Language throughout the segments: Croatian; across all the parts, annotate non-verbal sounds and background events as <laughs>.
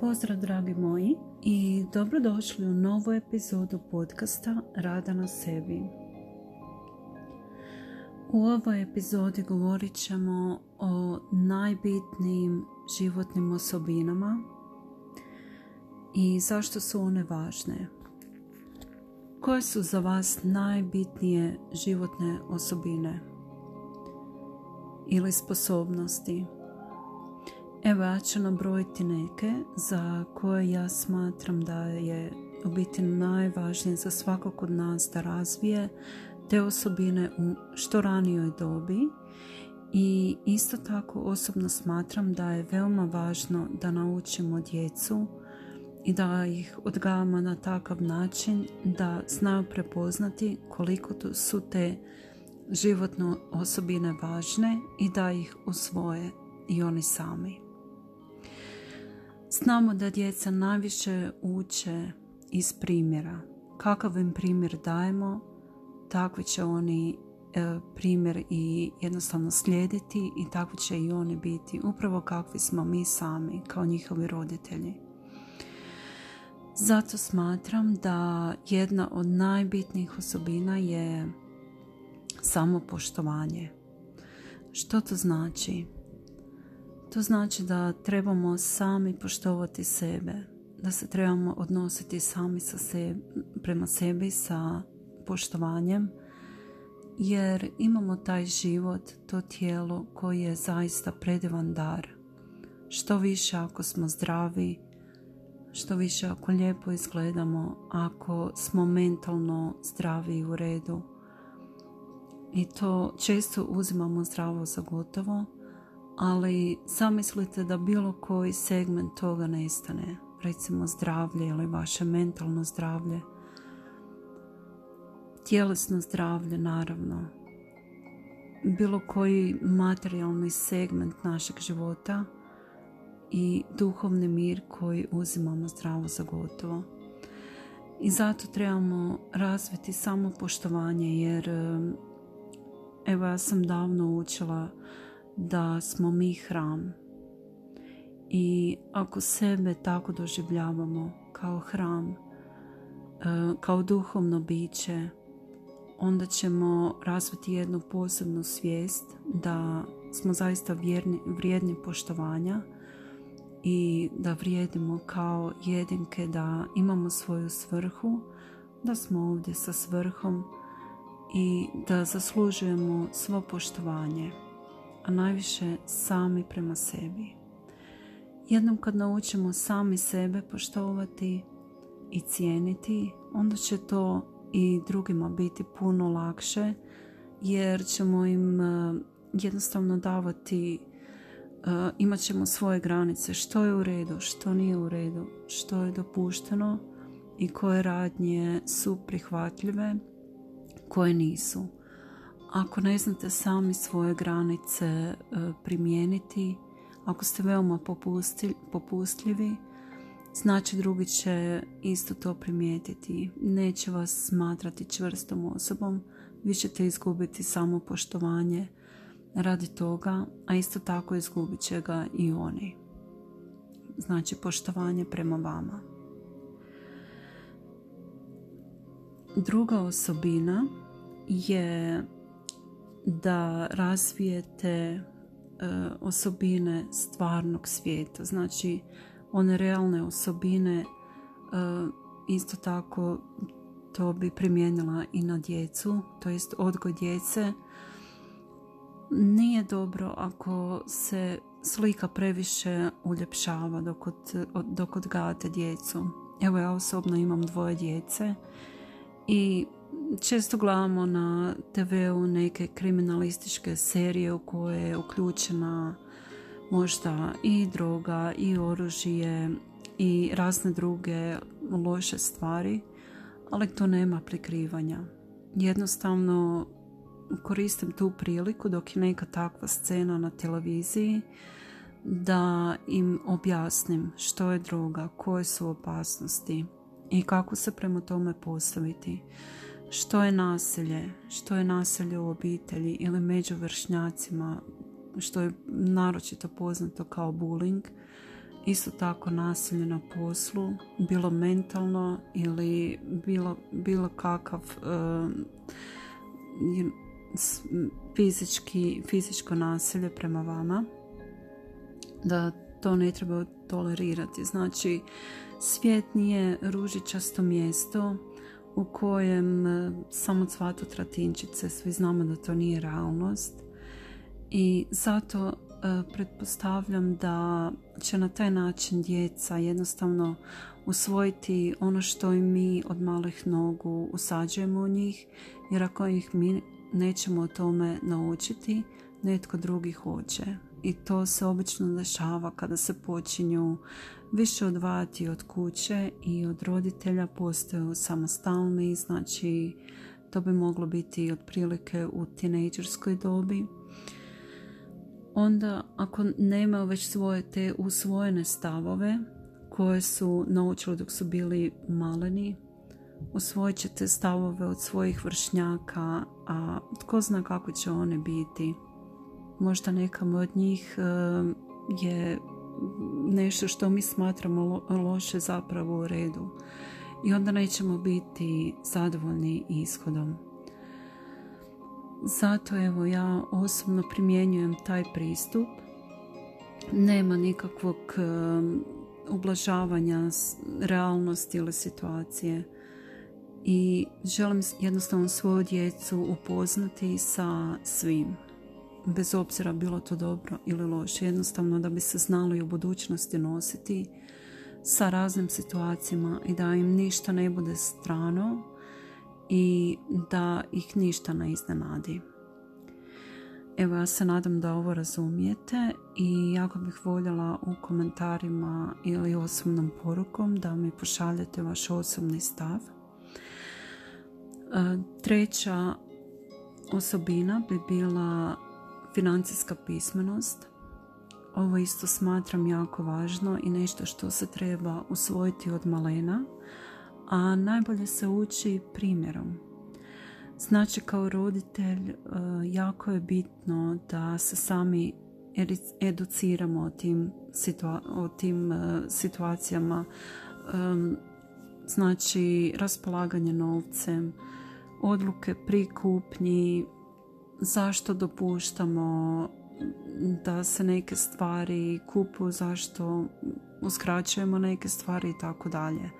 Pozdrav dragi moji i dobrodošli u novu epizodu podcasta Rada na sebi. U ovoj epizodi govorit ćemo o najbitnijim životnim osobinama i zašto su one važne. Koje su za vas najbitnije životne osobine ili sposobnosti? Evo ja ću nabrojiti neke za koje ja smatram da je u biti najvažnije za svakog od nas da razvije te osobine u što ranijoj dobi i isto tako osobno smatram da je veoma važno da naučimo djecu i da ih odgajamo na takav način da znaju prepoznati koliko su te životne osobine važne i da ih usvoje i oni sami. Znamo da djeca najviše uče iz primjera. Kakav im primjer dajemo, takvi će oni e, primjer i jednostavno slijediti i takvi će i oni biti upravo kakvi smo mi sami kao njihovi roditelji. Zato smatram da jedna od najbitnijih osobina je samopoštovanje. Što to znači? To znači da trebamo sami poštovati sebe, da se trebamo odnositi sami sa sebi, prema sebi sa poštovanjem, jer imamo taj život, to tijelo koje je zaista predivan dar. Što više ako smo zdravi, što više ako lijepo izgledamo, ako smo mentalno zdravi i u redu. I to često uzimamo zdravo za gotovo, ali zamislite da bilo koji segment toga nestane, recimo zdravlje ili vaše mentalno zdravlje, tjelesno zdravlje naravno, bilo koji materijalni segment našeg života i duhovni mir koji uzimamo zdravo za gotovo. I zato trebamo razviti samo poštovanje jer evo ja sam davno učila da smo mi hram. I ako sebe tako doživljavamo kao hram, e, kao duhovno biće, onda ćemo razviti jednu posebnu svijest da smo zaista vjerni, vrijedni poštovanja i da vrijedimo kao jedinke, da imamo svoju svrhu, da smo ovdje sa svrhom i da zaslužujemo svo poštovanje a najviše sami prema sebi. Jednom kad naučimo sami sebe poštovati i cijeniti, onda će to i drugima biti puno lakše jer ćemo im e, jednostavno davati e, imat ćemo svoje granice što je u redu, što nije u redu, što je dopušteno i koje radnje su prihvatljive, koje nisu. Ako ne znate sami svoje granice e, primijeniti, ako ste veoma popustljivi, znači drugi će isto to primijetiti. Neće vas smatrati čvrstom osobom, vi ćete izgubiti samo poštovanje radi toga, a isto tako izgubit će ga i oni. Znači poštovanje prema vama. Druga osobina je da razvijete e, osobine stvarnog svijeta. Znači, one realne osobine e, isto tako to bi primijenila i na djecu, to jest odgoj djece. Nije dobro ako se slika previše uljepšava dok, od, dok odgajate djecu. Evo ja osobno imam dvoje djece i često gledamo na TV-u neke kriminalističke serije u koje je uključena možda i droga i oružje i razne druge loše stvari, ali to nema prikrivanja. Jednostavno koristim tu priliku dok je neka takva scena na televiziji da im objasnim što je droga, koje su opasnosti i kako se prema tome postaviti što je nasilje, što je nasilje u obitelji ili među vršnjacima, što je naročito poznato kao bullying? Isto tako nasilje na poslu, bilo mentalno ili bilo, bilo kakav uh, fizički, fizičko nasilje prema vama, da to ne treba tolerirati. Znači, svijet nije ružičasto mjesto u kojem e, samo cvatu tratinčice, svi znamo da to nije realnost. I zato e, pretpostavljam da će na taj način djeca jednostavno usvojiti ono što i mi od malih nogu usađujemo u njih jer ako ih mi nećemo o tome naučiti netko drugi hoće i to se obično dešava kada se počinju više odvajati od kuće i od roditelja postaju samostalni, znači to bi moglo biti otprilike u tinejdžerskoj dobi. Onda ako nemaju već svoje te usvojene stavove koje su naučili dok su bili maleni, usvojit ćete stavove od svojih vršnjaka, a tko zna kako će one biti. Možda nekam od njih eh, je nešto što mi smatramo loše zapravo u redu i onda nećemo biti zadovoljni ishodom. Zato evo ja osobno primjenjujem taj pristup. Nema nikakvog um, ublažavanja realnosti ili situacije i želim jednostavno svoju djecu upoznati sa svim bez obzira bilo to dobro ili loše, jednostavno da bi se znalo i u budućnosti nositi sa raznim situacijama i da im ništa ne bude strano i da ih ništa ne iznenadi. Evo ja se nadam da ovo razumijete i jako bih voljela u komentarima ili osobnom porukom da mi pošaljete vaš osobni stav. E, treća osobina bi bila financijska pismenost. Ovo isto smatram jako važno i nešto što se treba usvojiti od malena, a najbolje se uči primjerom. Znači kao roditelj e, jako je bitno da se sami educiramo o tim, o tim e, situacijama, znači raspolaganje novcem, odluke pri kupnji, zašto dopuštamo da se neke stvari kupuju, zašto uskraćujemo neke stvari i tako dalje.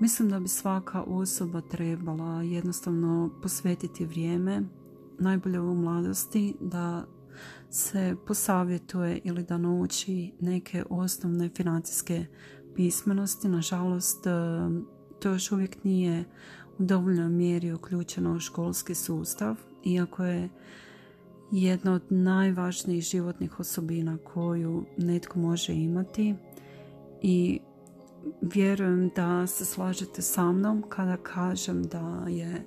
Mislim da bi svaka osoba trebala jednostavno posvetiti vrijeme, najbolje u mladosti, da se posavjetuje ili da nauči neke osnovne financijske pismenosti. Nažalost, to još uvijek nije u dovoljnoj mjeri uključeno u školski sustav iako je jedna od najvažnijih životnih osobina koju netko može imati i vjerujem da se slažete sa mnom kada kažem da je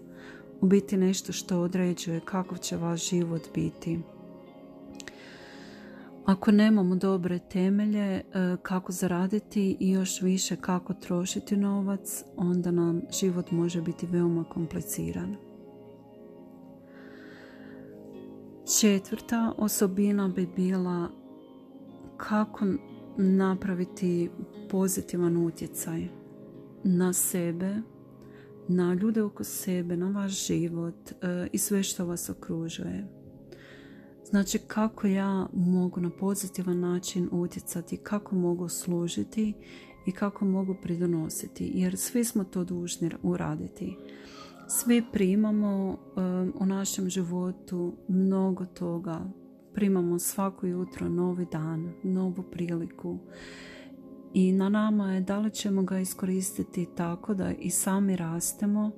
u biti nešto što određuje kakav će vaš život biti. Ako nemamo dobre temelje e, kako zaraditi i još više kako trošiti novac, onda nam život može biti veoma kompliciran. Četvrta osobina bi bila kako napraviti pozitivan utjecaj na sebe, na ljude oko sebe, na vaš život e, i sve što vas okružuje. Znači kako ja mogu na pozitivan način utjecati, kako mogu služiti i kako mogu pridonositi, jer svi smo to dužni uraditi. Svi primamo u našem životu mnogo toga. Primamo svako jutro novi dan, novu priliku. I na nama je da li ćemo ga iskoristiti tako da i sami rastemo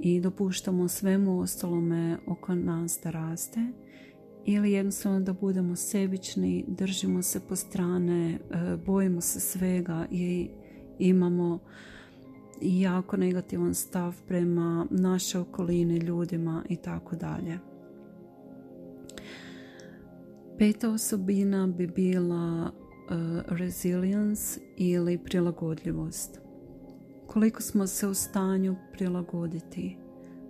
i dopuštamo svemu ostalome oko nas da raste ili jednostavno da budemo sebični, držimo se po strane, e, bojimo se svega i imamo jako negativan stav prema naše okoline, ljudima i tako dalje. Peta osobina bi bila uh, resilience ili prilagodljivost. Koliko smo se u stanju prilagoditi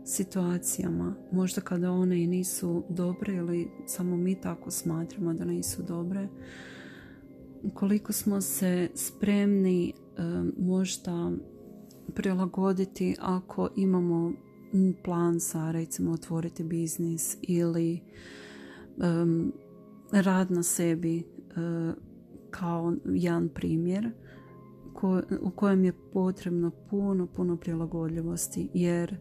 situacijama, možda kada one i nisu dobre ili samo mi tako smatramo da nisu dobre, koliko smo se spremni možda prilagoditi ako imamo plan za recimo otvoriti biznis ili rad na sebi kao jedan primjer u kojem je potrebno puno, puno prilagodljivosti jer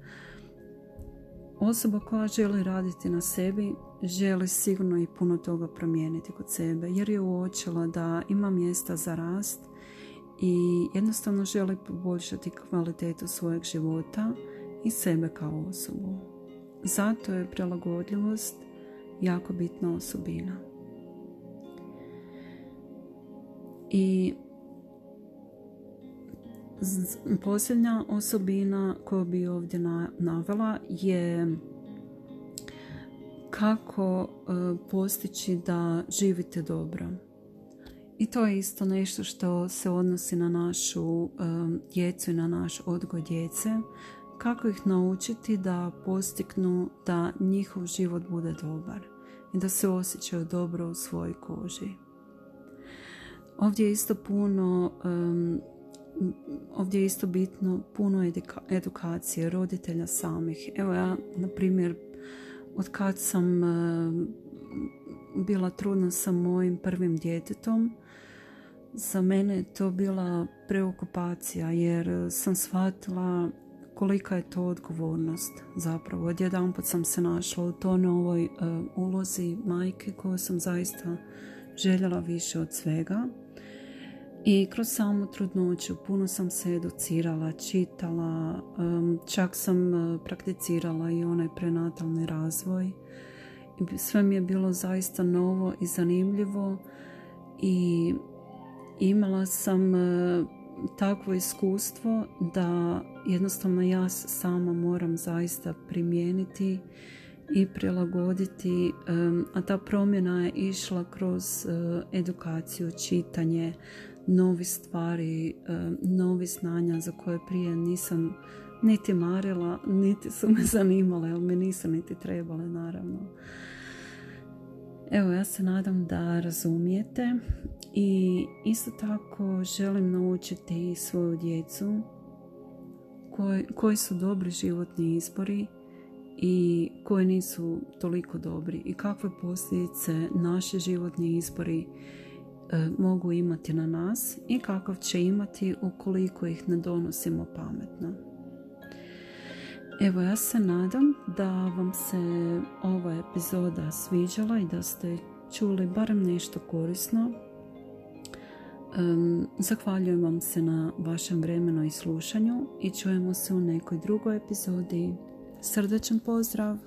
osoba koja želi raditi na sebi želi sigurno i puno toga promijeniti kod sebe jer je uočila da ima mjesta za rast i jednostavno želi poboljšati kvalitetu svojeg života i sebe kao osobu. Zato je prilagodljivost jako bitna osobina. I posljednja osobina koju bi ovdje navela je kako e, postići da živite dobro. I to je isto nešto što se odnosi na našu djecu i na naš odgoj djece. Kako ih naučiti da postignu da njihov život bude dobar i da se osjećaju dobro u svojoj koži. Ovdje je isto puno ovdje je isto bitno puno edukacije roditelja samih. Evo ja, na primjer, od kad sam bila trudna sa mojim prvim djetetom, za mene je to bila preokupacija jer sam shvatila kolika je to odgovornost zapravo. Odjedan put sam se našla u to novoj ulozi majke koju sam zaista željela više od svega i kroz samu trudnoću puno sam se educirala, čitala, čak sam e, prakticirala i onaj prenatalni razvoj. Sve mi je bilo zaista novo i zanimljivo i imala sam e, takvo iskustvo da jednostavno ja sama moram zaista primijeniti i prilagoditi, a ta promjena je išla kroz e, edukaciju, čitanje, novi stvari, e, novi znanja za koje prije nisam niti marila, niti su me <laughs> zanimale, ali me nisu niti trebale naravno. Evo, ja se nadam da razumijete i isto tako želim naučiti svoju djecu koji, koji su dobri životni izbori i koji nisu toliko dobri i kakve posljedice naši životni izbori E, mogu imati na nas i kakav će imati ukoliko ih ne donosimo pametno. Evo ja se nadam da vam se ova epizoda sviđala i da ste čuli barem nešto korisno. zahvaljujem vam se na vašem vremenu i slušanju i čujemo se u nekoj drugoj epizodi. Srdečan pozdrav!